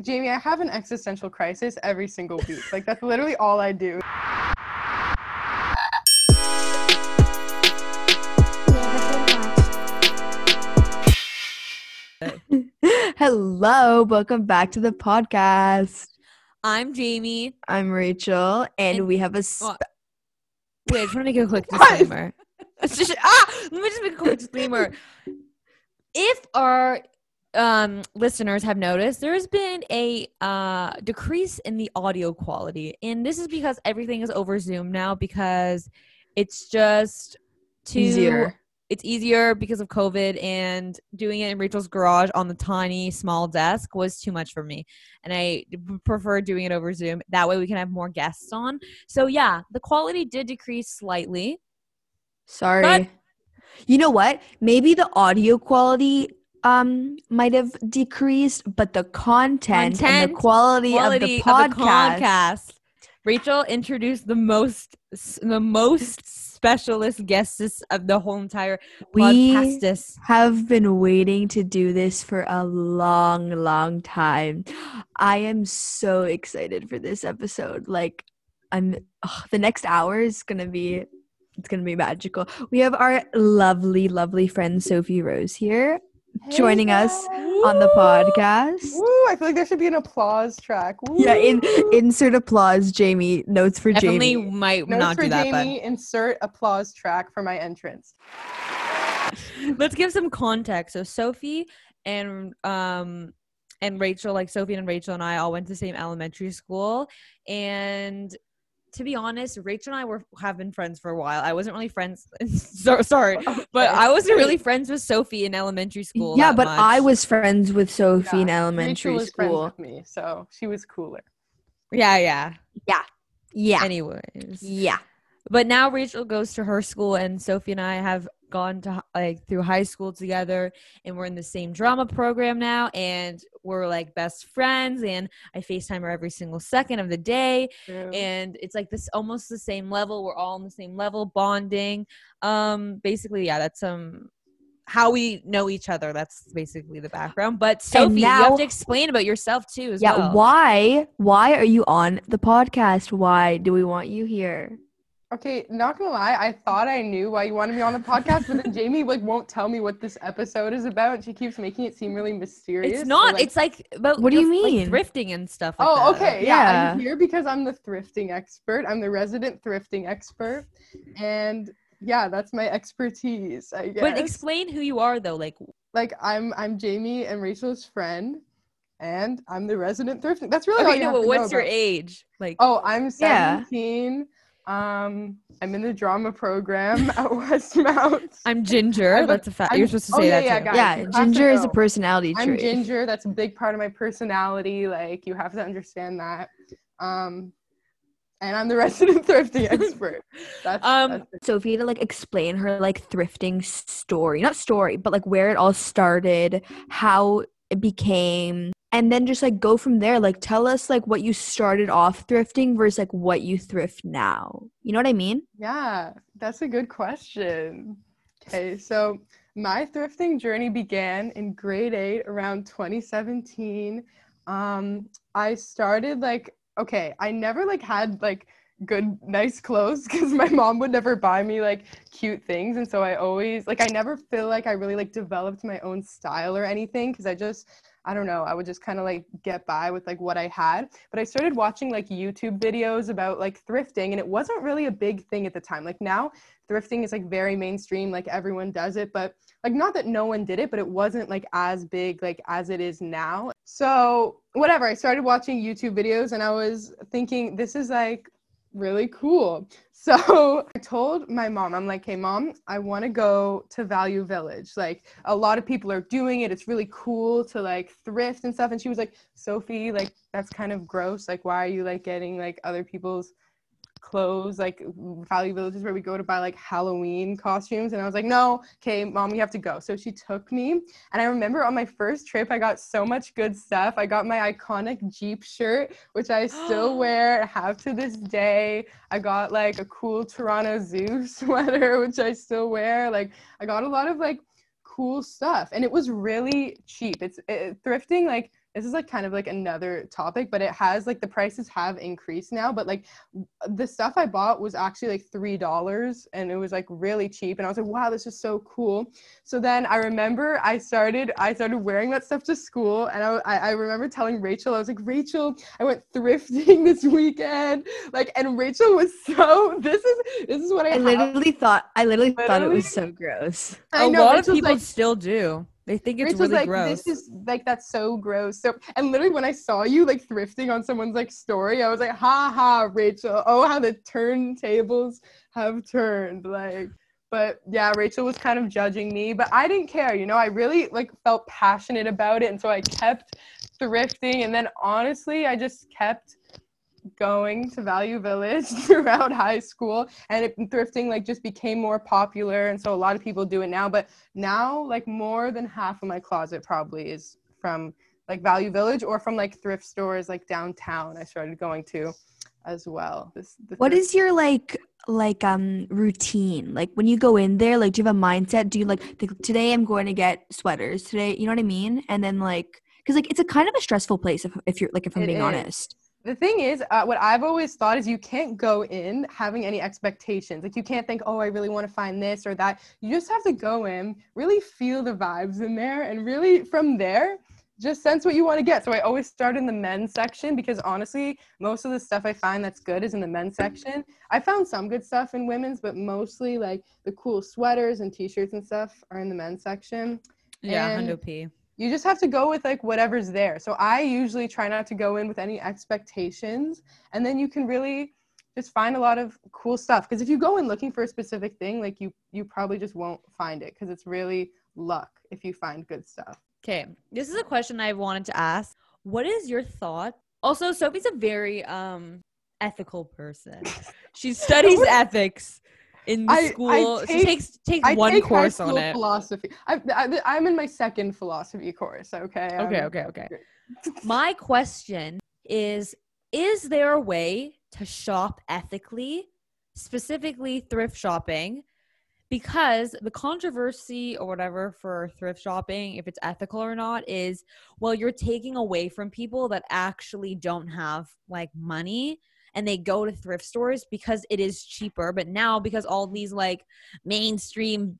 Jamie, I have an existential crisis every single week. Like that's literally all I do. Hello, welcome back to the podcast. I'm Jamie. I'm Rachel, and, And- we have a spe- Well, Wait, I just want to make a quick disclaimer. Just- ah, let me just make a quick disclaimer. If our um, listeners have noticed, there's been a uh, decrease in the audio quality, and this is because everything is over Zoom now because it's just too easier. it's easier because of COVID and doing it in Rachel's garage on the tiny small desk was too much for me. And I prefer doing it over Zoom. That way we can have more guests on. So yeah, the quality did decrease slightly. Sorry. But- you know what? Maybe the audio quality um might have decreased, but the content, and the quality, Quality of the podcast. podcast. Rachel introduced the most the most specialist guests of the whole entire podcast. We podcastus. have been waiting to do this for a long, long time. I am so excited for this episode. Like, I'm ugh, the next hour is gonna be it's gonna be magical. We have our lovely, lovely friend Sophie Rose here joining us on the podcast. Woo! I feel like there should be an applause track. Yeah, in insert applause, Jamie. Notes for Definitely Jamie. might Notes not for do that, Jamie. Insert applause track for my entrance. let's give some context. So Sophie and um and Rachel, like Sophie and Rachel and I all went to the same elementary school. And to be honest, Rachel and I were have been friends for a while. I wasn't really friends so, sorry, but I wasn't really friends with Sophie in elementary school. Yeah, that but I was friends with Sophie in Yeah, elementary Rachel was friends school. with me, so she was cooler. Yeah, yeah, yeah. Yeah. Anyways. Yeah. but now Rachel goes to her school, and Sophie and I have gone to like through high school together, and we're in the same drama program now, and we're like best friends. And I Facetime her every single second of the day, and it's like this almost the same level. We're all on the same level, bonding. Um, basically, yeah, that's um how we know each other. That's basically the background. But Sophie, you have to explain about yourself too, as Yeah, well. why? Why are you on the podcast? Why do we want you here? Okay, not gonna lie, I thought I knew why you wanted me on the podcast, but then Jamie like won't tell me what this episode is about, and she keeps making it seem really mysterious. It's so, not. like- it's like about What do you the- like, mean? thrifting and stuff. Like Oh, that. okay. Yeah. I'm here because I'm the thrifting expert. I'm the resident thrifting expert. And yeah, that's my expertise, I guess. But explain who you are though. Like like I'm I'm Jamie and Rachel's friend and I'm the resident thrifting. That's really all you no, have but to what's know your about. age? Like Oh, I'm Yeah. 17. Um I'm in the drama program at Westmount. I'm ginger. I'm a- That's a fact. You're supposed to oh, say yeah, that yeah, too. guys, yeah, ginger to is a know. personality I'm trait. ginger. That's a big part of my personality. Like you have to understand that. Um, and I'm the resident thrifting expert. That's, Um, that's it. Sophie to like explain her like thrifting story, not story, but like where it all started, how it became, and then just like go from there. Like tell us like what you started off thrifting versus like what you thrift now. You know what I mean? yeah, that's a good question. Okay, so my thrifting journey began in grade eight, around 2017. Um, I started like okay, I never like had like good nice clothes because my mom would never buy me like cute things and so i always like i never feel like i really like developed my own style or anything because i just i don't know i would just kind of like get by with like what i had but i started watching like youtube videos about like thrifting and it wasn't really a big thing at the time like now thrifting is like very mainstream like everyone does it but like not that no one did it but it wasn't like as big like as it is now. So whatever i started watching youtube videos and i was thinking this is like really cool. So I told my mom, I'm like, hey, mom, I want to go to Value Village. Like, a lot of people are doing it. It's really cool to like thrift and stuff. And she was like, Sophie, like, that's kind of gross. Like, why are you like getting like other people's clothes, like Value Village is where we go to buy like Halloween costumes. And I was like, no, okay, mom, we have to go. So she took me. And I remember on my first trip, I got so much good stuff. I got my iconic Jeep shirt, which I still wear, have to this day. I got like a cool Toronto Zoo sweater, which I still wear. Like, I got a lot of like cool stuff. And it was really cheap. It's it, thrifting, like, this is like kind of like another topic, but it has like the prices have increased now. But like the stuff I bought was actually like three dollars and it was like really cheap. And I was like, wow, this is so cool. So then I remember I started I started wearing that stuff to school and I I, I remember telling Rachel, I was like, Rachel, I went thrifting this weekend. Like and Rachel was so this is this is what I, I literally thought I literally, thought it was so gross. I a know, lot Rachel's of people like, still do. They think it's Rachel's really like, gross. this is like that's so gross. So and literally when I saw you like thrifting on someone's like story, I was like, ha ha, Rachel. Oh, how the turntables have turned. Like, but yeah, Rachel was kind of judging me, but I didn't care. You know, I really like felt passionate about it, and so I kept thrifting. And then honestly, I just kept going to Value Village throughout high school and it, thrifting like just became more popular and so a lot of people do it now but now like more than half of my closet probably is from like Value Village or from like thrift stores like downtown I started going to as well this What is your like like um routine? Like when you go in there, like do you have a mindset? Do you like think today I'm going to get sweaters today? You know what I mean? And then like because like it's a kind of a stressful place if, if you're like if I'm It being is. honest. The thing is uh, what i've always thought is you can't go in having any expectations. Like you can't think oh i really want to find this or that. You just have to go in really feel the vibes in there and really from there just sense what you want to get. So i always start in the men's section because honestly most of the stuff i find that's good is in the men's section. I found some good stuff in women's but mostly like the cool sweaters and t-shirts and stuff are in the men's section. Yeah, and- hundo p. you just have to go with like whatever's there. So I usually try not to go in with any expectations and then you can really just find a lot of cool stuff because if you go in looking for a specific thing like you you probably just won't find it because it's really luck if you find good stuff. Okay, this is a question I've wanted to ask. What is your thought? Also, Sophie's a very um ethical person. She studies ethics in I- I school. she take- takes takes I one take course on it. philosophy. I, I, I'm in my second philosophy course. Okay. Okay, okay, okay. My question is Is there a way to shop ethically, specifically thrift shopping? Because the controversy or whatever for thrift shopping, if it's ethical or not, is well, you're taking away from people that actually don't have like money and they go to thrift stores because it is cheaper. But now, because all these like mainstream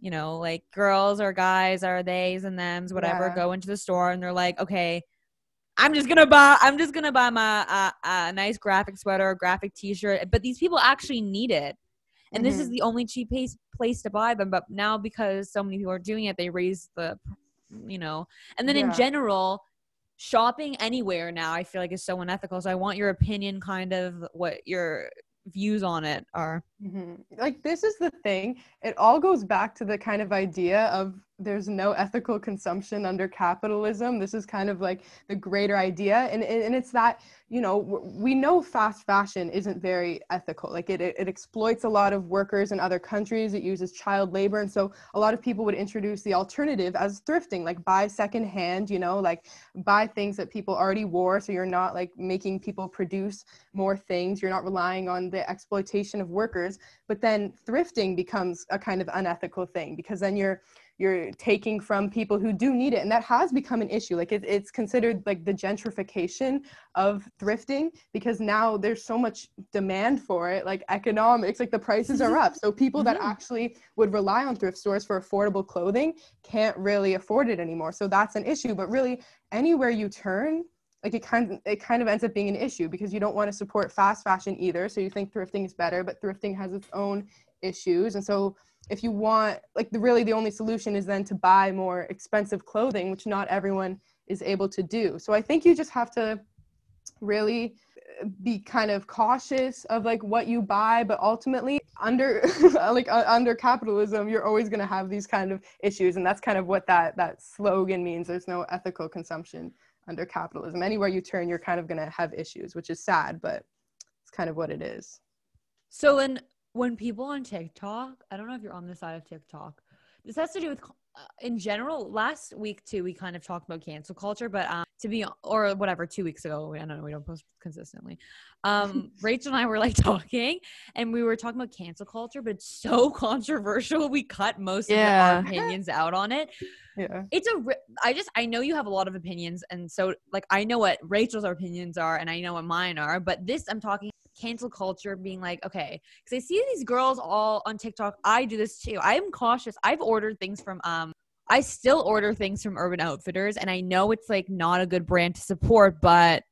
you know, like girls or guys or theys and thems, whatever, Yeah. go into the store and they're like, okay, I'm just gonna buy, I'm just gonna buy my uh, uh, nice graphic sweater, or graphic T-shirt. But these people actually need it, and this is the only cheap place place to buy them. But now because so many people are doing it, they raise the, you know, and then in general. Shopping anywhere now, I feel like is so unethical. So I want your opinion, kind of what your views on it are. hmm Like this is the thing. It all goes back to the kind of idea of there's no ethical consumption under capitalism. This is kind of like the greater idea, and and it's that you know we know fast fashion isn't very ethical. Like it, it exploits a lot of workers in other countries. It uses child labor, and so a lot of people would introduce the alternative as thrifting, like buy secondhand. You know, like buy things that people already wore, so you're not like making people produce more things. You're not relying on the exploitation of workers. But then thrifting becomes a kind of unethical thing because then you're you're taking from people who do need it and that has become an issue. Like it, it's considered like the gentrification of thrifting because now there's so much demand for it like economics like the prices are up. So people that Mhm. actually would rely on thrift stores for affordable clothing can't really afford it anymore. So that's an issue. But really anywhere you turn like it kind of, it kind of ends up being an issue because you don't want to support fast fashion either. So you think thrifting is better but thrifting has its own issues. And so if you want like the really the only solution is then to buy more expensive clothing which not everyone is able to do. So i think you just have to really uh, be kind of cautious of like what you buy but ultimately under like uh, under capitalism you're always going to have these kind of issues and that's kind of what that that slogan means. There's no ethical consumption under capitalism. Anywhere you turn you're kind of going to have issues which is sad but it's kind of what it is. So then, when people on TikTok, I don't know if you're on the side of TikTok. This has to do with, uh, in general. Last week too, we kind of talked about cancel culture, but um, to be or whatever two weeks ago i don't know we don't post consistently um rachel and i were like talking and we were talking about cancel culture but it's so controversial we cut most Yeah. of our opinions out on it Yeah. it's a. I just i know you have a lot of opinions and so like i know what rachel's opinions are and i know what mine are but this i'm talking cancel culture being like okay because i see these girls all on tiktok. I do this too. I'm cautious. I've ordered things from um i still order things from urban outfitters and i know it's like not a good brand to support but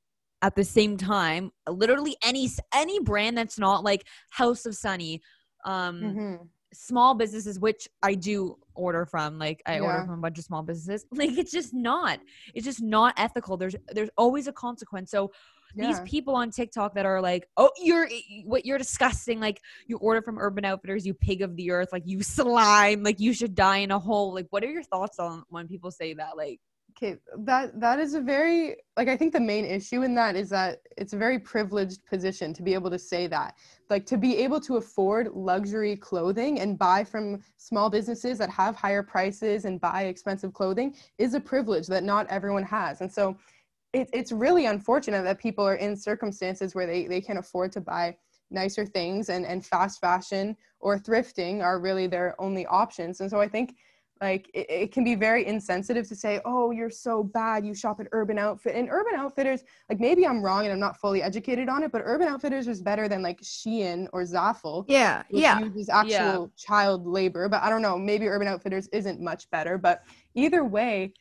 at the same time literally any any brand that's not like house of sunny um Mhm. small businesses which i do order from like i order from a bunch of small businesses like it's just not it's just not ethical. There's there's always a consequence. So these people on tiktok that are like oh you're what you're disgusting like you order from urban outfitters you pig of the earth like you slime like you should die in a hole like what are your thoughts on when people say that like Okay, that that is a very like I think the main issue in that is that it's a very privileged position to be able to say that. Like to be able to afford luxury clothing and buy from small businesses that have higher prices and buy expensive clothing is a privilege that not everyone has. And so it, it's really unfortunate that people are in circumstances where they, they can afford to buy nicer things and, and fast fashion or thrifting are really their only options. And so I think like it, it can be very insensitive to say oh you're so bad you shop at urban outfit and urban outfitters like maybe i'm wrong and i'm not fully educated on it but urban outfitters is better than like shein or zaful Yeah, which yeah. uses actual child labor but i don't know maybe urban outfitters isn't much better but either way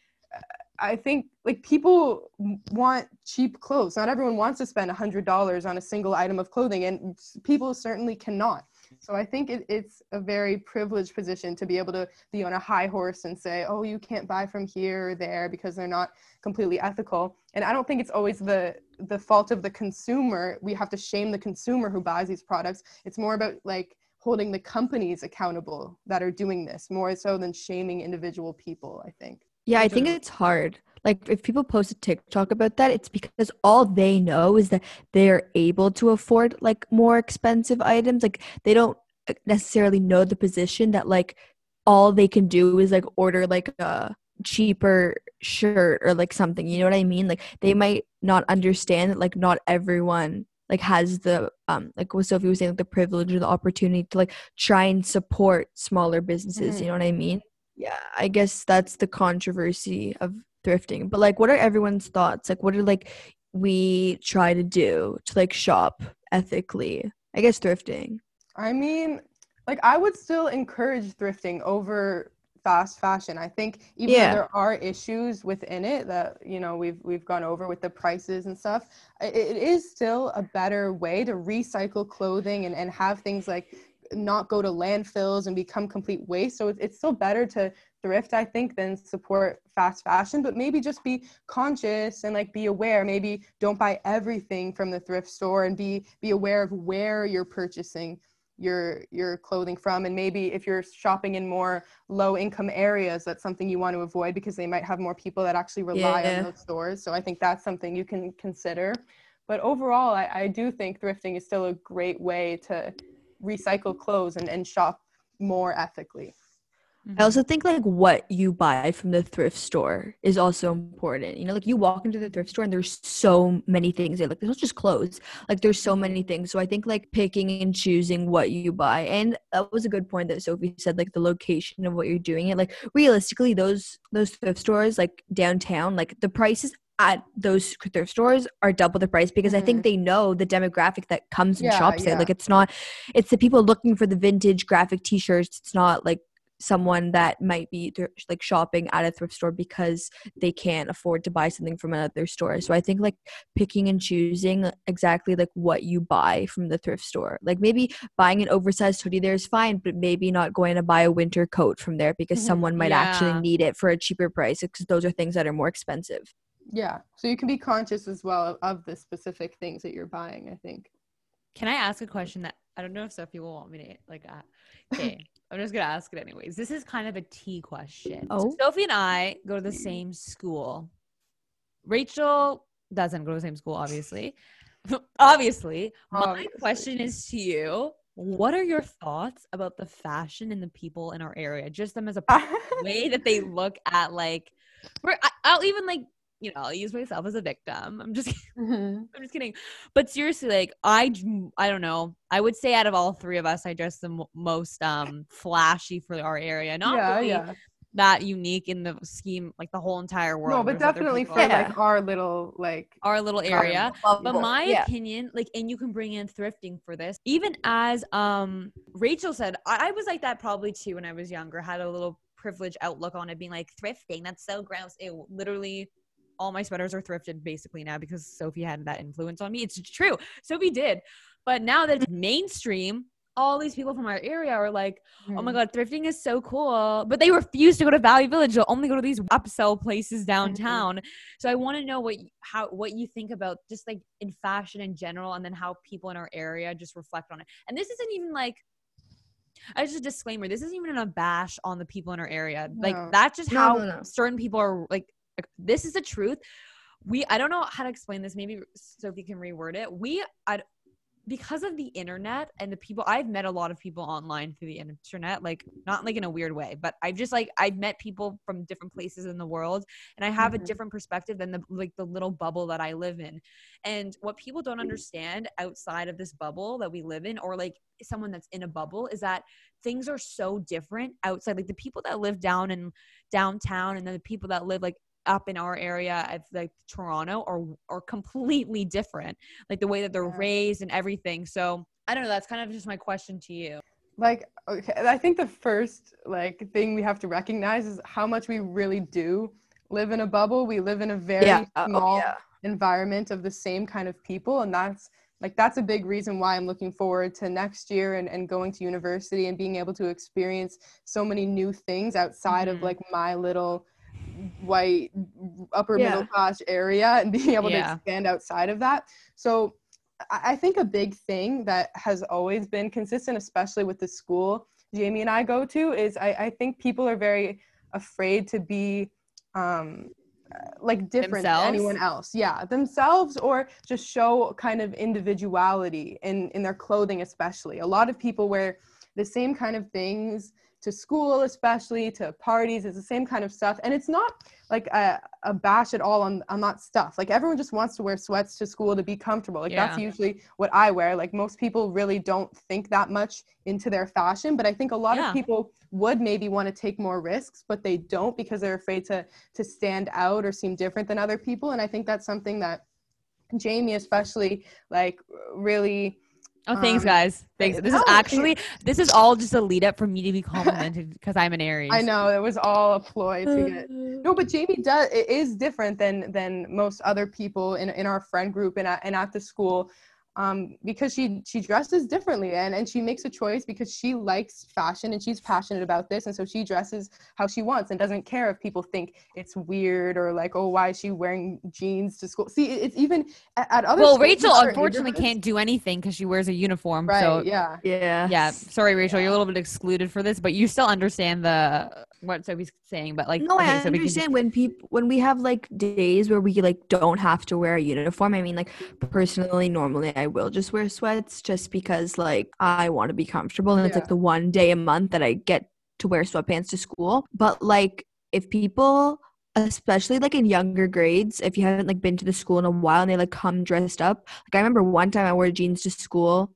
i think like people want cheap clothes. Not everyone wants to spend $100 on a single item of clothing and people certainly cannot. So i think it, it's a very privileged position to be able to be on a high horse and say oh you can't buy from here or there because they're not completely ethical. And i don't think it's always the the fault of the consumer. We have to shame the consumer who buys these products. It's more about like holding the companies accountable that are doing this more so than shaming individual people i think Yeah, I think it's hard. Like if people post a TikTok about that, it's because all they know is that they're able to afford like more expensive items. Like they don't uh, necessarily know the position that like all they can do is like order like a cheaper shirt or like something. You know what I mean? Like they might not understand that like not everyone like has the um like what Sophie was saying like the privilege or the opportunity to like try and support smaller businesses. Mhm. You know what I mean? Yeah i guess that's the controversy of thrifting but like what are everyone's thoughts like what are like we try to do to like shop ethically i guess thrifting I mean, like I would still encourage thrifting over fast fashion. I think even Yeah. though there are issues within it that you know we've we've gone over with the prices and stuff, i- it is still a better way to recycle clothing and, and have things like not go to landfills and become complete waste. So it's, it's still better to thrift, I think, than support fast fashion, but maybe just be conscious and like be aware. Maybe don't buy everything from the thrift store and be be aware of where you're purchasing your your clothing from and maybe if you're shopping in more low income areas that's something you want to avoid because they might have more people that actually rely Yeah. on those stores so i think that's something you can consider but overall I, I do think thrifting is still a great way to recycle clothes and, and shop more ethically. I also think like what you buy from the thrift store is also important. You know like you walk into the thrift store and there's so many things there. Like there's not just clothes. Like there's so many things. So i think like picking and choosing what you buy and that was a good point that sophie said like the location of what you're doing it. Like realistically those those thrift stores like downtown like the prices at those thrift stores are double the price because I think they know the demographic that comes and Yeah, shops there. Like it's not, it's the people looking for the vintage graphic T-shirts. It's not like someone that might be like shopping at a thrift store because they can't afford to buy something from another store. So I think like picking and choosing exactly like what you buy from the thrift store. Like maybe buying an oversized hoodie there is fine, but maybe not going to buy a winter coat from there because Mhm. someone might Yeah. actually need it for a cheaper price because those are things that are more expensive. Yeah so you can be conscious as well of, of the specific things that you're buying i think Can I ask a question that I don't know if Sophie will want me to like? Uh, okay, I'm just gonna ask it anyways. This is kind of a T question. So Oh. Sophie and I go to the same school. Rachel doesn't go to the same school, obviously. obviously, my question is to you: What are your thoughts about the fashion and the people in our area? Just them as a way that they look at like. We're, I, I'll even like you know, I'll use myself as a victim. I'm just Mhm. I'm just kidding. But seriously, like I I don't know. I would say out of all three of us, I dress the mo- most um flashy for our area. Not yeah, really yeah. that unique in the scheme, like the whole entire world. No, but definitely for Yeah. like our little like our little area. But my yeah. opinion, like, and you can bring in thrifting for this. Even as um Rachel said, I, I was like that probably too when I was younger. Had a little privileged outlook on it, being like thrifting. That's so gross. It literally. All my sweaters are thrifted basically now because Sophie had that influence on me. It's true. Sophie did. But now that it's mainstream, all these people from our area are like, oh my Mhm. god thrifting is so cool but they refuse to go to Value Village they'll only go to these upsell places Mm-hmm. downtown so i want to know what how what you think about just like in fashion in general and then how people in our area just reflect on it and this isn't even like I just a disclaimer. This isn't even a bash on the people in our area. Like that's just No, how no, no. certain people are. Like this is the truth. We I don't know how to explain this. Maybe Sophie can reword it. We I because of the internet and the people I've met a lot of people online through the internet, like not like in a weird way, but I've just like I've met people from different places in the world and I have Mhm. a different perspective than the like the little bubble that I live in. And what people don't understand outside of this bubble that we live in or like someone that's in a bubble is that things are so different outside like the people that live down in downtown and then the people that live like up in our area at like Toronto are are completely different like the way that they're Yeah. raised and everything. So I don't know. That's kind of just my question to you. like okay i think the first like thing we have to recognize is how much we really do live in a bubble we live in a very yeah. uh, small Oh, yeah. environment of the same kind of people and that's like that's a big reason why i'm looking forward to next year and, and going to university and being able to experience so many new things outside Mhm. of like my little white upper Yeah. middle class area and being able Yeah. to expand outside of that so I think a big thing that has always been consistent, especially with the school Jamie and I go to, is I, I think people are very afraid to be um, uh, like different Themselves? than anyone else. Yeah, themselves or just show kind of individuality in in their clothing, especially. A lot of people wear the same kind of things to school, especially to parties. It's the same kind of stuff, and it's not like a, a bash at all on on that stuff. Like everyone just wants to wear sweats to school to be comfortable. Like that's usually what I wear. Like most people really don't think that much into their fashion, but I think a lot Yeah. of people would maybe want to take more risks, but they don't because they're afraid to to stand out or seem different than other people. And I think that's something that Jamie especially like really Oh, thanks, Um, guys. Thanks. This is actually this is all just a lead up for me to be complimented because I'm an Aries. I know it was all a ploy to get no but jamie does it is different than than most other people in, in our friend group and at, and at the school um, because she she dresses differently and, and she makes a choice because she likes fashion and she's passionate about this and so she dresses how she wants and doesn't care if people think it's weird or like oh why is she wearing jeans to school see it's even at, at other Well, schools Rachel unfortunately can't do anything because she wears a uniform. right so yeah Yeah. yeah, sorry, Rachel, you're a little bit excluded for this, but you still understand the what Sophie's saying. But like, No, okay, I so we can- understand when people when we have like days where we like don't have to wear a uniform. I mean, like personally, normally I will just wear sweats just because like I want to be comfortable, and it's like the one day a month that I get to wear sweatpants to school. But like if people especially like in younger grades if you haven't like been to the school in a while and they like come dressed up like i remember one time i wore jeans to school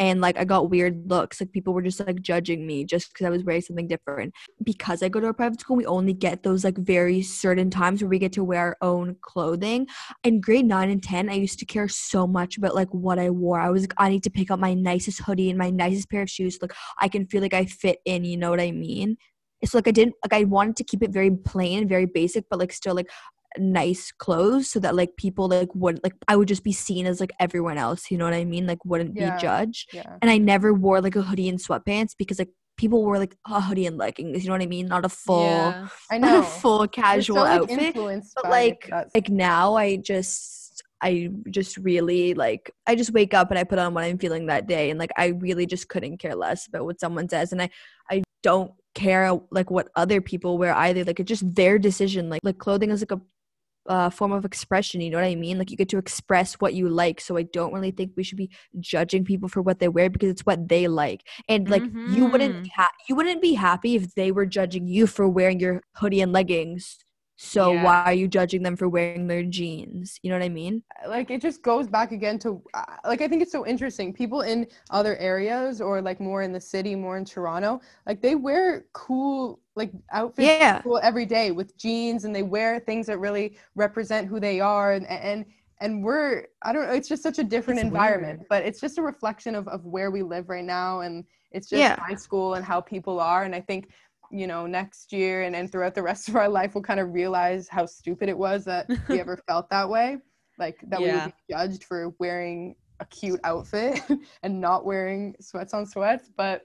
and like i got weird looks like people were just like judging me just because i was wearing something different because I go to a private school, we only get those like very certain times where we get to wear our own clothing. In grade nine and 10, I used to care so much about like what I wore. I was like, I need to pick up my nicest hoodie and my nicest pair of shoes. Like I can feel like I fit in, you know what I mean? It's like I didn't like I wanted to keep it very plain, very basic, but like still like nice clothes so that like people like would like I would just be seen as like everyone else, you know what I mean? Like wouldn't Yeah. be judged yeah and I never wore like a hoodie and sweatpants because like people wore like a hoodie and leggings. You know what I mean? Not a full, Yeah. i not know a full casual so, like, outfit. But like, like now I just, I just really like, I just wake up and I put on what I'm feeling that day, and like I really just couldn't care less about what someone says, and I, I don't care like what other people wear either. Like it's just their decision. Like like clothing is like a uh, form of expression. You know what I mean? Like you get to express what you like. So I don't really think we should be judging people for what they wear because it's what they like. And like you wouldn't Mhm. ha- you wouldn't be happy if they were judging you for wearing your hoodie and leggings So Yeah. why are you judging them for wearing their jeans? You know what I mean? like it just goes back again to uh, like I think it's so interesting. People in other areas or like more in the city, more in Toronto, like they wear cool like outfits Yeah. cool every day with jeans and they wear things that really represent who they are and and and we're I don't know, it's just such a different It's environment, weird. but it's just a reflection of of where we live right now and it's just Yeah. high school and how people are and I think you know next year and, and throughout the rest of our life we'll kind of realize how stupid it was that we ever felt that way like that we Yeah. would be judged for wearing a cute outfit and not wearing sweats on sweats but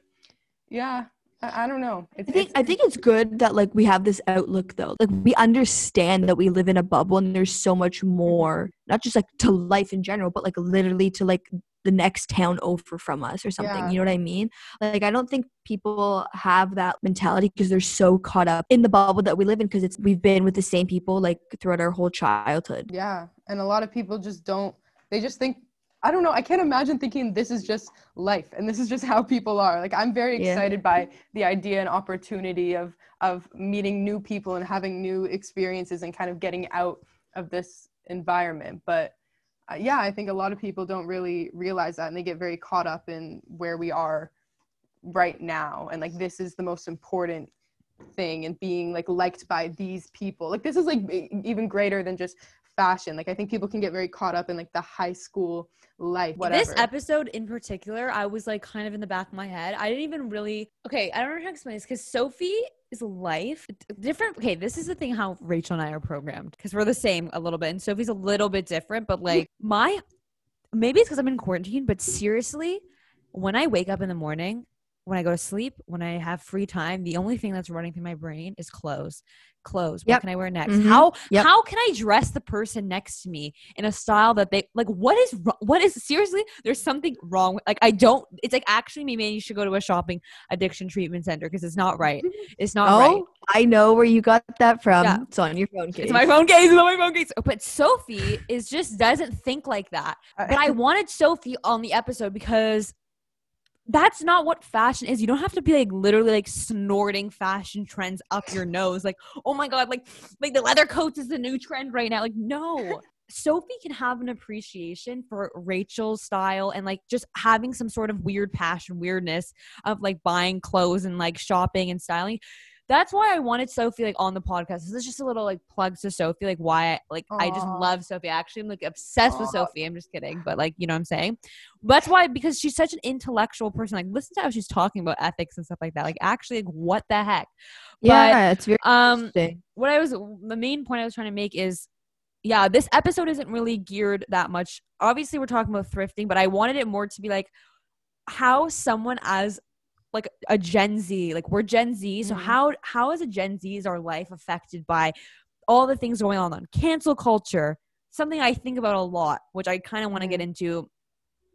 yeah i, I don't know it's, I think it's- I think it's good that like we have this outlook though. Like we understand that we live in a bubble and there's so much more, not just like to life in general, but like literally to like the next town over from us or something. Yeah. You know what I mean? Like I don't think people have that mentality because they're so caught up in the bubble that we live in because it's we've been with the same people like throughout our whole childhood. yeah and a lot of people just don't they just think i don't know i can't imagine thinking this is just life and this is just how people are. Like i'm very Yeah. excited by the idea and opportunity of of meeting new people and having new experiences and kind of getting out of this environment. But uh, yeah i think a lot of people don't really realize that and they get very caught up in where we are right now. And like this is the most important thing and being like liked by these people. Like this is like even greater than just fashion like i think people can get very caught up in like the high school life whatever This episode in particular, I was like kind of in the back of my head. I didn't even really. Okay, I don't know how to explain this because Sophie is life different. Okay, this is the thing how Rachel and I are programmed because we're the same a little bit, and Sophie's a little bit different. But mm-hmm. like my, maybe it's because I'm in quarantine. But seriously, when I wake up in the morning, when I go to sleep, when I have free time, the only thing that's running through my brain is clothes. Clothes. What Yep. can I wear next? Mhm. How Yep. how can I dress the person next to me in a style that they like? What is what is seriously? There's something wrong. Like I don't. It's like actually maybe you should go to a shopping addiction treatment center because it's not right. It's not oh, right. I know where you got that from. Yeah. It's on your phone case. It's my phone case. It's on my phone case. But Sophie is just doesn't think like that. But I wanted Sophie on the episode because that's not what fashion is. You don't have to be like literally like snorting fashion trends up your nose. Like, oh my god, like like the leather coats is the new trend right now. Like, no. Sophie can have an appreciation for Rachel's style and like just having some sort of weird passion, weirdness of like buying clothes and like shopping and styling. That's why I wanted Sophie like on the podcast. This is just a little like plug to Sophie, like why I, like I just love Sophie. Actually, I'm like obsessed with Sophie. I'm just kidding, but like you know what I'm saying. That's why because she's such an intellectual person. Like listen to how she's talking about ethics and stuff like that. Like actually, like what the heck? yeah, it's very um, interesting. what I was the main point I was trying to make is yeah, this episode isn't really geared that much. Obviously, we're talking about thrifting, but I wanted it more to be like how someone as like a Gen Z, like we're Gen Z, so Mhm. how how is a Gen Z is our life affected by all the things going on on cancel culture? Something I think about a lot, which I kind of want to get into.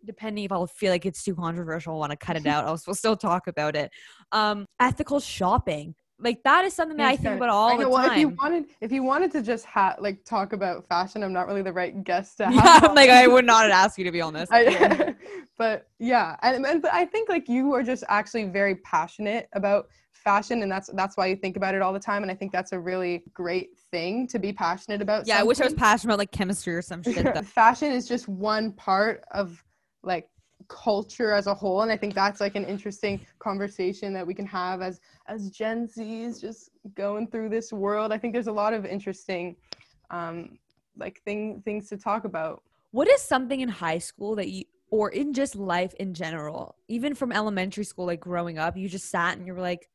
Depending if I'll feel like it's too controversial, I want to cut it out. I'll still- still talk about it. Um, ethical shopping, like that is something that I think about all I know, the well, time. if you wanted if you wanted to just ha- like talk about fashion i'm not really the right guest to have Yeah, on. like I would not ask you to be honest. I, but yeah and, and but i think like you are just actually very passionate about fashion and that's that's why you think about it all the time and i think that's a really great thing to be passionate about yeah, I wish I was passionate about like chemistry or some shit. fashion is just one part of like culture as a whole and i think that's like an interesting conversation that we can have as as gen z's just going through this world i think there's a lot of interesting um like thing things to talk about what is something in high school that you or in just life in general, even from elementary school, like growing up, you just sat and you were like,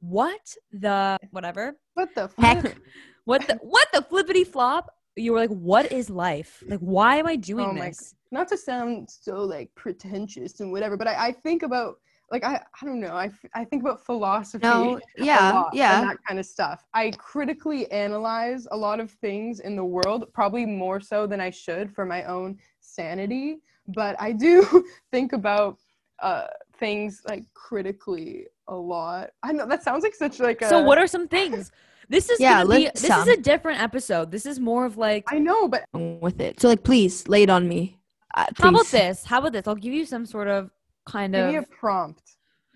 "What the whatever? what the Heck. What the what the flippity flop?" You were like, "What is life? Like, why am I doing Oh my this?" not to sound so like pretentious and whatever but i, I think about like I, I don't know I, I think about philosophy No, yeah, yeah. and that kind of stuff. I critically analyze a lot of things in the world, probably more so than I should for my own sanity. But I do think about uh, things like critically a lot. I know that sounds like such like a. So, what are some things? This is Yeah, gonna be. list This is a different episode. This is more of like. I know, but with it. So like, please lay it on me. Uh, How about this? How about this? I'll give you some sort of kind give of me a prompt.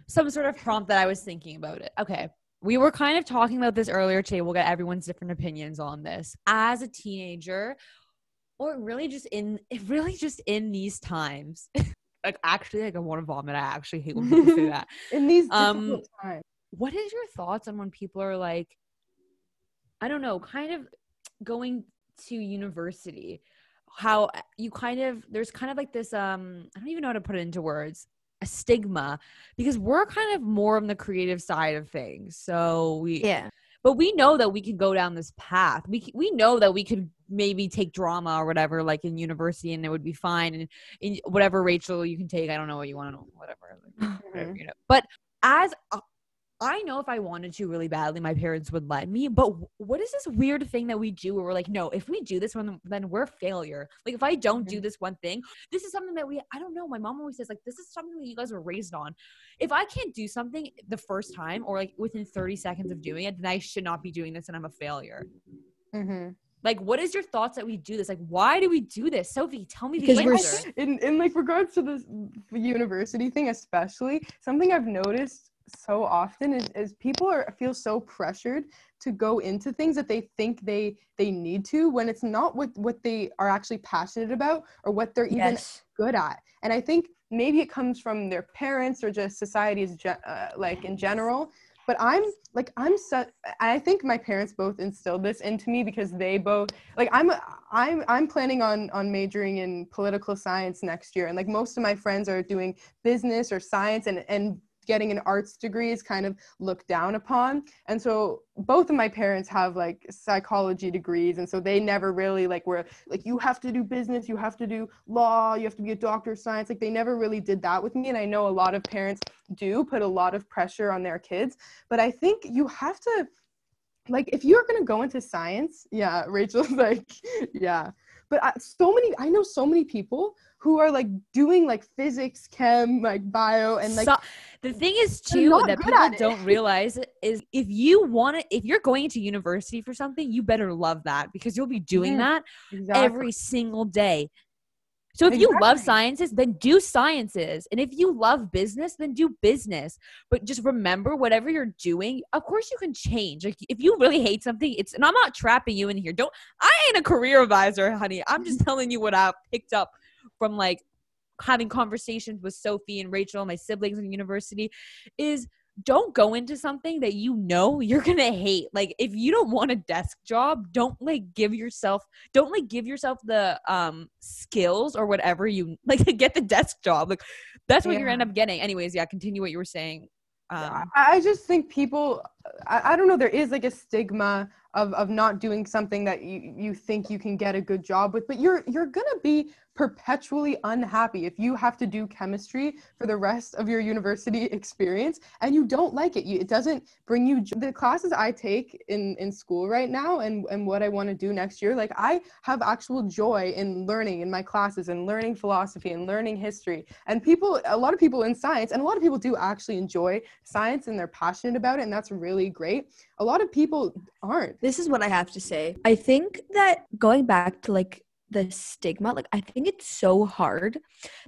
some sort of prompt that I was thinking about it. Okay. we were kind of talking about this earlier today. We'll get everyone's different opinions on this. As a teenager, or really just in really just in these times. like actually like I want to vomit. I actually hate when people say that. In these Um, difficult times. What is your thoughts on when people are like I don't know, kind of going to university? How you kind of there's kind of like this um I don't even know how to put it into words. A stigma because we're kind of more on the creative side of things. So we Yeah. but we know that we can go down this path. We we know that we could maybe take drama or whatever, like in university, and it would be fine. And in whatever Rachel you can take, I don't know what you want to know, whatever, like, whatever, you know. But as I know if I wanted to really badly, my parents would let me. But what is this weird thing that we do where we're like, no, if we do this one, then we're failure. Like if I don't do this one thing, this is something that we I don't know. My mom always says like this is something that you guys were raised on. If I can't do something the first time or like within 30 seconds of doing it, then I should not be doing this and I'm a failure. Mhm. Like, what is your thoughts that we do this? Like, why do we do this? Sophie, tell me the Because we're answer. in in like regards to this university thing especially something i've noticed so often is, is people are feel so pressured to go into things that they think they they need to when it's not what what they are actually passionate about or what they're even Yes. good at and i think maybe it comes from their parents or just society as ge- uh, like in general but i'm like i'm so i think my parents both instilled this into me because they both like i'm i'm i'm planning on on majoring in political science next year and like most of my friends are doing business or science and and getting an arts degree is kind of looked down upon. And so both of my parents have like psychology degrees and so they never really like were like you have to do business you have to do law you have to be a doctor of science like they never really did that with me and i know a lot of parents do put a lot of pressure on their kids. But i think you have to like if you're going to go into science yeah rachel's like yeah. But I, so many i know so many people who are like doing like physics chem like bio and like So- the thing is too that people don't realize is if you want to if you're going to university for something you better love that because you'll be doing that exactly. every single day. So if you love sciences then do sciences. And if you love business then do business. But just remember whatever you're doing of course you can change. Like if you really hate something it's and i'm not trapping you in here. Don't i ain't a career advisor honey. I'm just telling you what i picked up from like having conversations with Sophie and Rachel, my siblings in university, is don't go into something that you know you're gonna hate. Like if you don't want a desk job, don't like give yourself don't like give yourself the um skills or whatever you like to get the desk job. Like that's what you Yeah. end up getting. Anyways, yeah, continue what you were saying. Um, I just think people, I, I don't know, there is like a stigma of, of not doing something that you, you think you can get a good job with, but you're you're gonna be perpetually unhappy if you have to do chemistry for the rest of your university experience and you don't like it. You, it doesn't bring you the classes I take in, in school right now and, and what I want to do next year. Like I have actual joy in learning in my classes and learning philosophy and learning history. And people, a lot of people in science, and a lot of people do actually enjoy science and they're passionate about it, and that's really great. A lot of people aren't. This is what I have to say. I think that going back to like the stigma, like I think it's so hard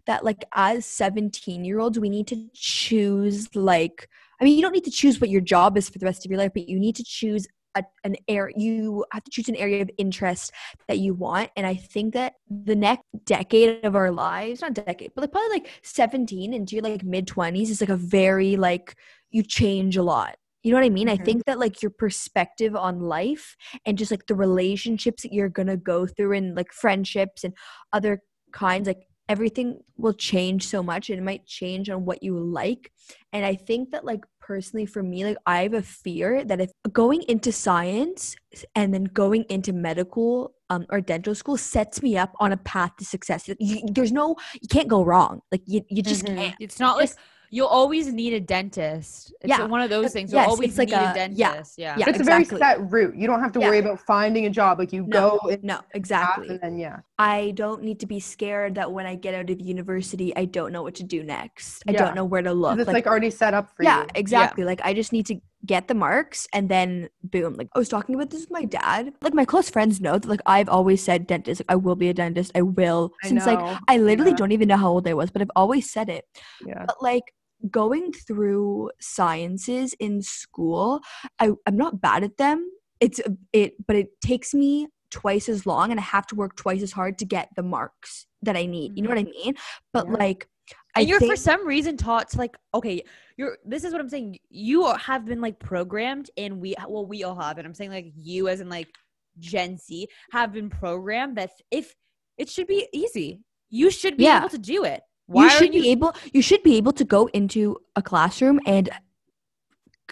that like as 17 year olds, we need to choose like I mean, you don't need to choose what your job is for the rest of your life, but you need to choose a, an area. You have to choose an area of interest that you want. And I think that the next decade of our lives, not decade, but like probably like 17 into your like mid 20s is like a very like you change a lot. You know what I mean? I Mhm. think that like your perspective on life and just like the relationships that you're gonna go through and like friendships and other kinds, like everything will change so much and it might change on what you like. And I think that like personally for me, like I have a fear that if going into science and then going into medical um, or dental school sets me up on a path to success. You, there's no, you can't go wrong. Like you, you just Mhm. can't. it's not like you'll always need a dentist. It's Yeah, one of those things. You'll yes, always it's like need a, a- yeah, dentist. Yeah. yeah. it's exactly. a very set route. You don't have to Yeah. worry about finding a job. Like you No, go in No, exactly. and then yeah. I don't need to be scared that when I get out of university, I don't know what to do next. I don't know where to look. It's like, already set up for yeah, you. exactly. Like I just need to get the marks and then boom. Like I was talking about this with my dad. Like my close friends know that like I've always said dentist. Like, I will be a dentist. I will. I Since like. I literally Yeah. don't even know how old I was, but I've always said it. Yeah. But like going through sciences in school, I, I'm not bad at them. It's it, but it takes me twice as long, and I have to work twice as hard to get the marks that I need. You know what I mm-hmm. mean? But Yeah. like, I and you're think, for some reason taught to like okay you're this is what i'm saying you have been like programmed and we well we all have and i'm saying like you as in like gen z have been programmed that if it should be easy you should be Yeah. able to do it you should you be able you should be able to go into a classroom and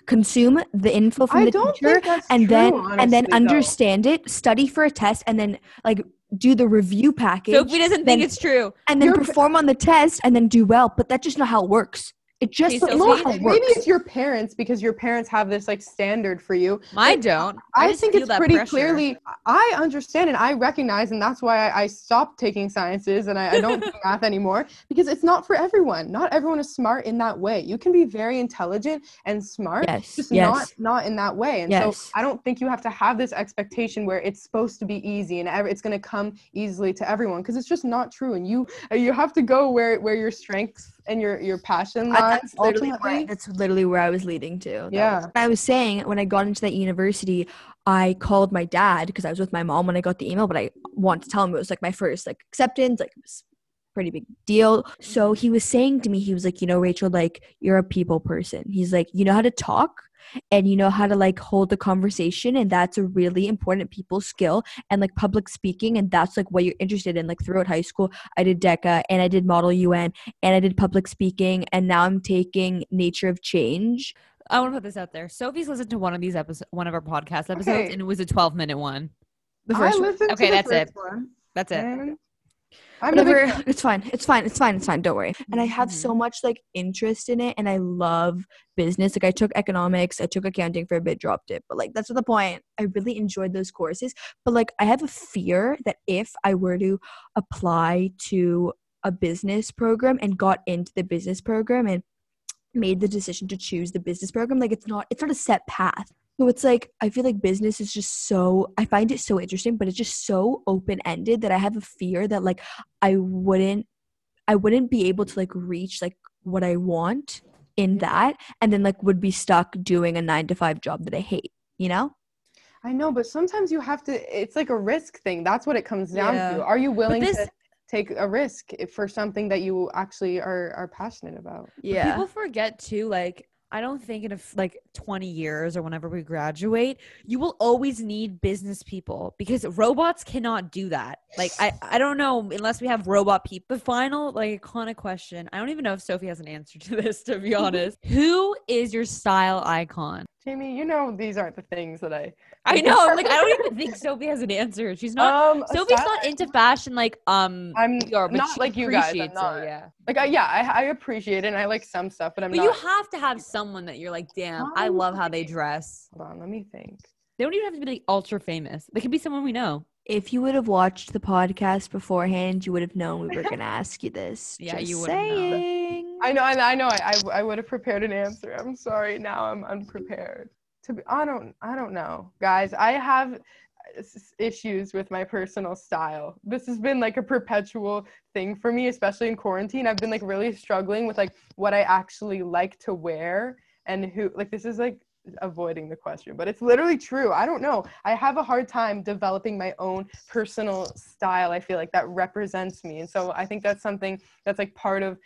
consume the info from I the teacher and true, then and then honestly, though. understand it study for a test and then like do the review package sophie doesn't then- think it's true and then You're- perform on the test and then do well but that's just not how it works it just so not maybe- how it Maybe it's your parents because your parents have this like standard for you. I don't I, just think it's pretty pressure. clearly. I understand and I recognize, and that's why I, I stopped taking sciences and I, I don't do math anymore because it's not for everyone. Not everyone is smart in that way. You can be very intelligent and smart, yes just yes not not in that way. And Yes. so I don't think you have to have this expectation where it's supposed to be easy and ev- it's going to come easily to everyone because it's just not true. And you you have to go where where your strengths and your your passion lies. that's literally where that's literally where I was leading to. Yeah. was- I was saying when I got into that university, I called my dad because I was with my mom when I got the email, but I wanted to tell him it was like my first like acceptance, like it was pretty big deal. So he was saying to me, he was like, you know, Rachel, like you're a people person. He's like, you know how to talk and you know how to like hold the conversation and that's a really important people skill and like public speaking and that's like what you're interested in like throughout high school i did deca and i did model un and I did public speaking, and now I'm taking Nature of Change. i want to put this out there sophie's listened to one of these episodes one of our podcast episodes Okay. and it was a 12 minute one The I first one. listened to Okay, the that's it. One, that's it and I'm big it's fine. It's fine. It's fine. It's fine. Don't worry. And I have Mhm. so much like interest in it, and I love business. Like I took economics, I took accounting for a bit, dropped it, but like that's not the point. I really enjoyed those courses, but like I have a fear that if I were to apply to a business program and got into the business program and made the decision to choose the business program like it's not it's not a set path so it's like i feel like business is just so i find it so interesting but it's just so open ended that i have a fear that like i wouldn't i wouldn't be able to like reach like what i want in that and then like would be stuck doing a 9 to 5 job that i hate you know I know, but sometimes you have to. It's like a risk thing. That's what it comes down Yeah. to. Are you willing this- to take a risk for something that you actually are are passionate about? Yeah. But People forget too, like, I don't think in a f- like 20 years or whenever we graduate, you will always need business people because robots cannot do that. Like, I, I don't know unless we have robot people. The final, like, iconic question I don't even know if Sophie has an answer to this, to be honest. Who is your style icon? Jamie, you know these aren't the things that I. I know. I'm like, I don't even think Sophie has an answer. She's not. Um, Sophie's style- not into fashion like um I'm you but not she like you guys. I'm appreciates it, not. yeah. Like I, yeah, I, I appreciate it and I like some stuff, but I'm But not. you have to have someone that you're like, damn, I Um, love how they dress. Hold on, let me think. They don't even have to be like ultra famous. They could be someone we know. if you would have watched the podcast beforehand you would have known we were going to ask you this Yeah, Just you would have saying. I know, I, know. I, I, I would have prepared an answer. I'm sorry. Now I'm unprepared. To be, I don't, I don't know, guys. I have issues with my personal style. This has been like a perpetual thing for me, especially in quarantine. I've been like really struggling with like what I actually like to wear and who. Like this is like avoiding the question, but it's literally true. I don't know. I have a hard time developing my own personal style. I feel like that represents me, and so I think that's something that's like part of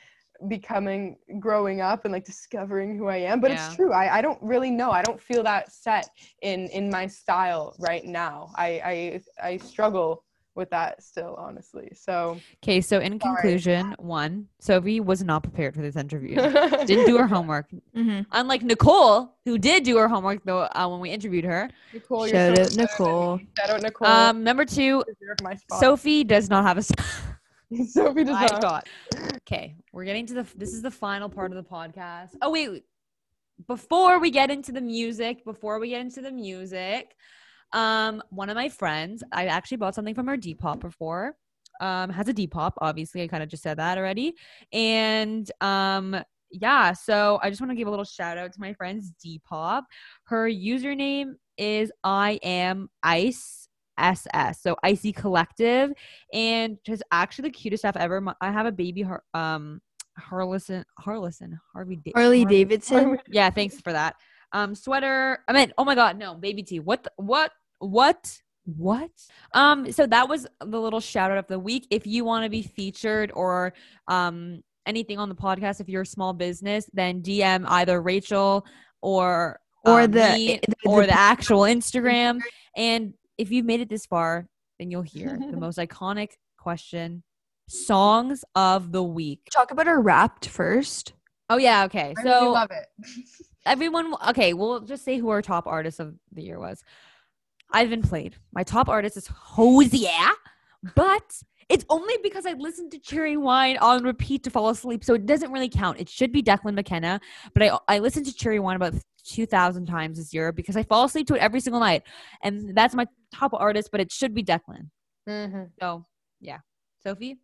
becoming growing up and like discovering who I am. But Yeah. it's true. I, I don't really know. I don't feel that set in in my style right now. I I I struggle with that still, honestly. So Okay, so in Sorry. conclusion, one, Sophie was not prepared for this interview. Didn't do her homework. Mhm. Unlike Nicole, who did do her homework though uh, when we interviewed her. Nicole, Shout so out much better than Nicole. Shout out Nicole. Um, number two, my spot. Sophie does not have a. style. Sophie does I not. Okay, we're getting to the. This is the final part of the podcast. Oh wait, wait. before we get into the music, before we get into the music, um, one of my friends, I actually bought something from her Depop before. Um, has a Depop. Obviously, I kind of just said that already, and um. Yeah, so I just want to give a little shout out to my friend's Depop. Her username is I am ice SS, so Icy Collective, and just actually the cutest stuff ever. I have a baby heart, um, Harlison, Harlison, Harvey, da- Harley Harvey- Davidson. Yeah, thanks for that. Um, sweater. I mean, oh my god, no, baby T. What? The, what? What? What? Um, so that was the little shout out of the week. If you want to be featured or um anything on the podcast, if you're a small business, then DM either Rachel or Or um, the- the- or the- the actual Instagram. And if you've made it this far, then you'll hear the most iconic question: songs of the week. Talk about our wrapped first. Oh yeah, okay. I So really love it. everyone okay we'll just say who our top artist of the year was ivan played my top artist is Hozier but it's only because i listened to cherry wine on repeat to fall asleep so it doesn't really count it should be declan mckenna but i i listened to cherry wine about 2000 times this year because i fall asleep to it every single night and that's my top artist but it should be declan hmm so yeah sophie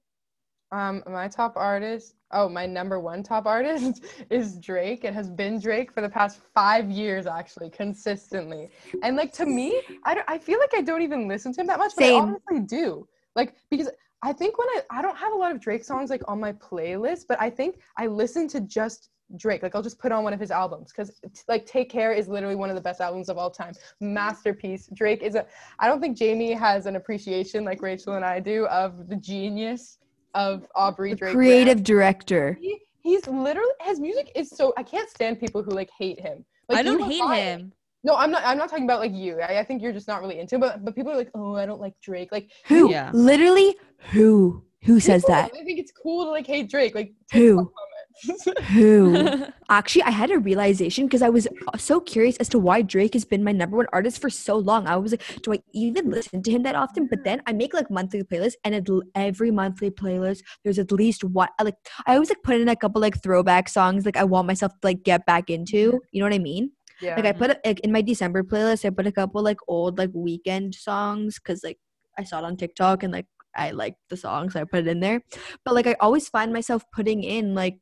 Um, my top artist, oh, my number one top artist is Drake. It has been Drake for the past five years, actually, consistently. And like to me, I, don't, I feel like I don't even listen to him that much, but Same. I honestly do. Like because I think when I I don't have a lot of Drake songs like on my playlist, but I think I listen to just Drake. Like I'll just put on one of his albums because like Take Care is literally one of the best albums of all time. Masterpiece. Drake is a. I don't think Jamie has an appreciation like Rachel and I do of the genius of Aubrey The Drake. creative Graham. director. He, he's literally his music is so I can't stand people who like hate him. Like, i don't hate lying. him No, I'm not. I'm not talking about like you. I, I think you're just not really into. But but people are like, oh, I don't like Drake. Like Who? Yeah. Literally, who? Who says people, that? I think it's cool to like hate Drake. Like Who? Who? Actually, I had a realization because I was uh, so curious as to why Drake has been my number one artist for so long. I was like, do I even listen to him that often? But then I make like monthly playlists, and it, every monthly playlist, there's at least one. Like I always like put in a couple like throwback songs, like I want myself to like get back into. You know what I mean? Yeah. Like I put mm-hmm. like in my December playlist, I put a couple like old like Weeknd songs because like I saw it on TikTok and like I liked the song, so I put it in there. But like I always find myself putting in like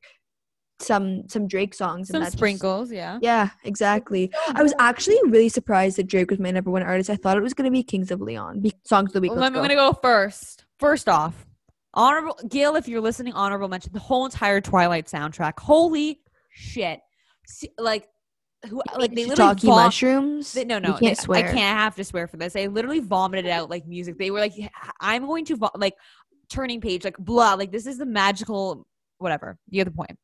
some some Drake songs. and some that just- sprinkles yeah yeah, exactly. I was actually really surprised that Drake was my number one artist. I thought it was gonna be Kings of Leon. Be- songs of the week. Well, I'm go. gonna go first. First off, honorable Gil, if you're listening, honorable mention the whole entire Twilight soundtrack. Holy shit! See, like, who like they literally vom- mushrooms. they- no, no, can't they-. I can't have to swear for this. They literally vomited out like music. They were like, "I'm going to vo- like turning page, like blah, like this is the magical whatever." You get the point.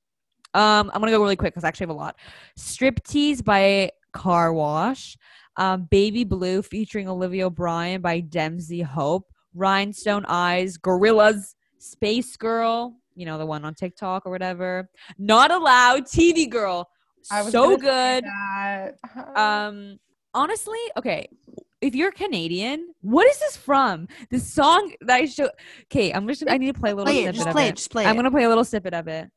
Um, I'm gonna go really quick because I actually have a lot. Striptease by carwash, um, Baby Blue featuring Olivia O'Brien by Dempsey Hope, Rhinestone Eyes, Gorillaz, Space Girl, you know the one on TikTok or whatever. Not Allowed, TV Girl, so gonna say good. Um, honestly, okay. If you're Canadian, what is this from? The song that I show. Okay, I'm just. I need to play a little play it. snippet Just of play it. it. Just play I'm gonna play a little snippet of it.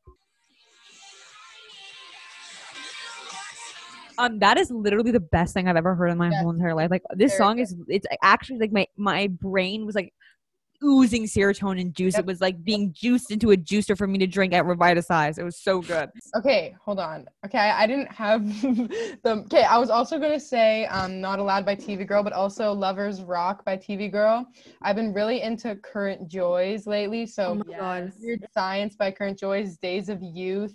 Um, that is literally the best thing I've ever heard in my Yes. whole entire life. Like this Very song is. It's actually like my my brain was like oozing serotonin juice. Yep. It was like being juiced into a juicer for me to drink at Revitasize. It was so good. Okay, hold on. Okay, I, I didn't have the. Okay, I was also gonna say um, "Not Allowed" by TV Girl, but also "Lovers Rock" by TV Girl. I've been really into Current Joys lately, so Oh my god. Weird Science by Current Joys, Days of Youth.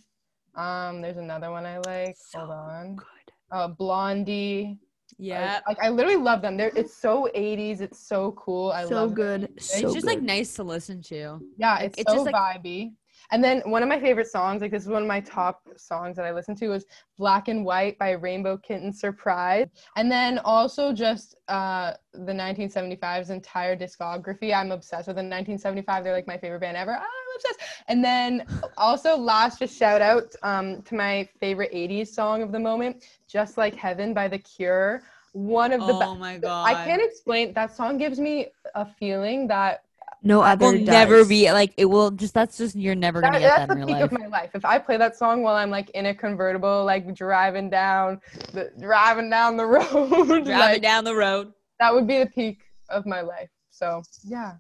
Um, there's another one I like. Hold on. Good. Uh, Blondie. Yeah. Like I literally love them. They're it's so 80s. It's so cool. I so love them. good. It's So just like nice to listen to. Yeah, Like, it's, it's so just, like- vibey. And then one of my favorite songs, like this is one of my top songs that I listen to, is "Black and White" by Rainbow Kitten Surprise. And then also just uh, the 1975's entire discography. I'm obsessed with the 1975. They're like my favorite band ever. I'm obsessed. And then also last, just shout out um, to my favorite 80s song of the moment, "Just Like Heaven" by The Cure. One of the Oh best. my god. I can't explain. That song gives me a feeling that No other will never be like it will just that's just you're never gonna That- get that's that in the real peak life. of my life. If I play that song while I'm like in a convertible, like driving down the driving down the road, Driving like, down the road. that would be the peak of my life. So yeah.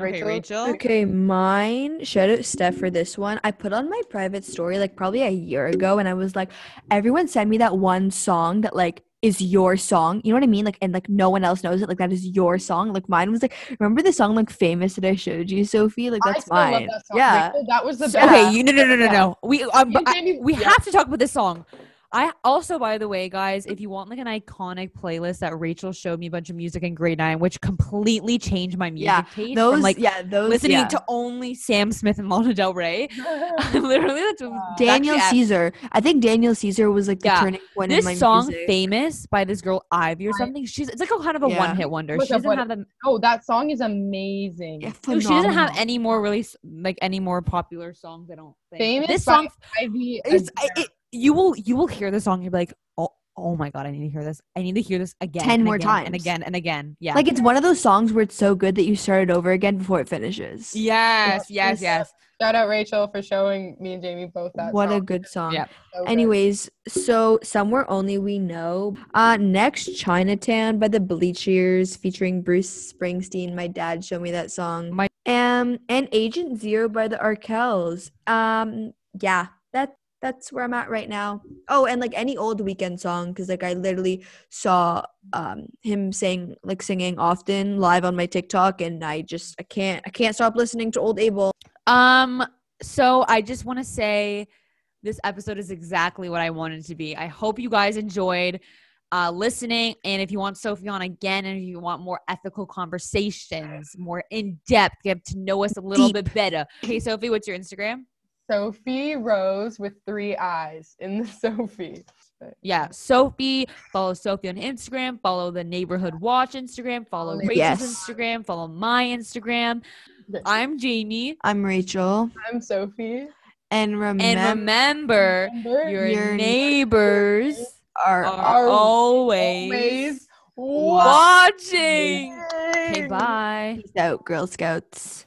Okay, Rachel. Okay, mine. Shout out Steph for this one. I put on my private story like probably a year ago, and I was like, everyone send me that one song that like is your song. You know what I mean? Like and like no one else knows it. Like that is your song. Like mine was like remember the song like famous that I showed you, Sophie? Like I that's still love mine. that song. Yeah. Rachel, that was the best. okay, you no no no no no. We um, You I- me- we yeah. have to talk about this song. I also, by the way, guys, if you want like an iconic playlist that Rachel showed me a bunch of music in grade nine, which completely changed my music Yeah, taste Those from like yeah, those listening yeah. to only Sam Smith and Lana Del Rey. Literally, that's Wow. Daniel actually, Caesar. I think Daniel Caesar was like the Yeah. turning point in my This song, music. "Famous" by this girl Ivy or something. She's it's like a kind of a Yeah. one-hit wonder. Look She doesn't have them. oh, that song is amazing. Yeah, No, she doesn't have any more really like any more popular songs. I don't think. Famous This by song, Ivy it's, it, you will you will hear the song. You'll be like, oh, oh my god, I need to hear this. I need to hear this again, 10 more again, and again and again. Yeah. Like it's one of those songs where it's so good that you start it over again before it finishes. yes, Yeah, yes, yes. Shout out Rachel for showing me and Jamie both that. what a good song. Yeah. So good. Anyways, so somewhere only we know. Uh next Chinatown by the Bleachers featuring Bruce Springsteen. My dad showed me that song. My- um and Agent Zero by the Arkells. Um yeah, that that's where I'm at right now. Oh, and like any old Weeknd song cuz like I literally saw um him sing like singing often live on my TikTok and I just I can't I can't stop listening to old Abel. Um. So I just want to say, this episode is exactly what I wanted to be. I hope you guys enjoyed uh, listening. And if you want Sophie on again, and if you want more ethical conversations, more in depth, get to know us a little Deep. bit better. Okay, Sophie, what's your Instagram? Sophie Rose with three eyes in the Sophie. Yeah, Sophie. Follow Sophie on Instagram. Follow the Neighborhood Watch Instagram. Follow Follow Rachel's Yes. Instagram. Follow my Instagram. I'm Jamie. I'm Rachel I'm Sophie. and remember And remember, Remember, your, Your neighbors are are are always always watching. Okay, watching. bye. Peace out, Girl Scouts.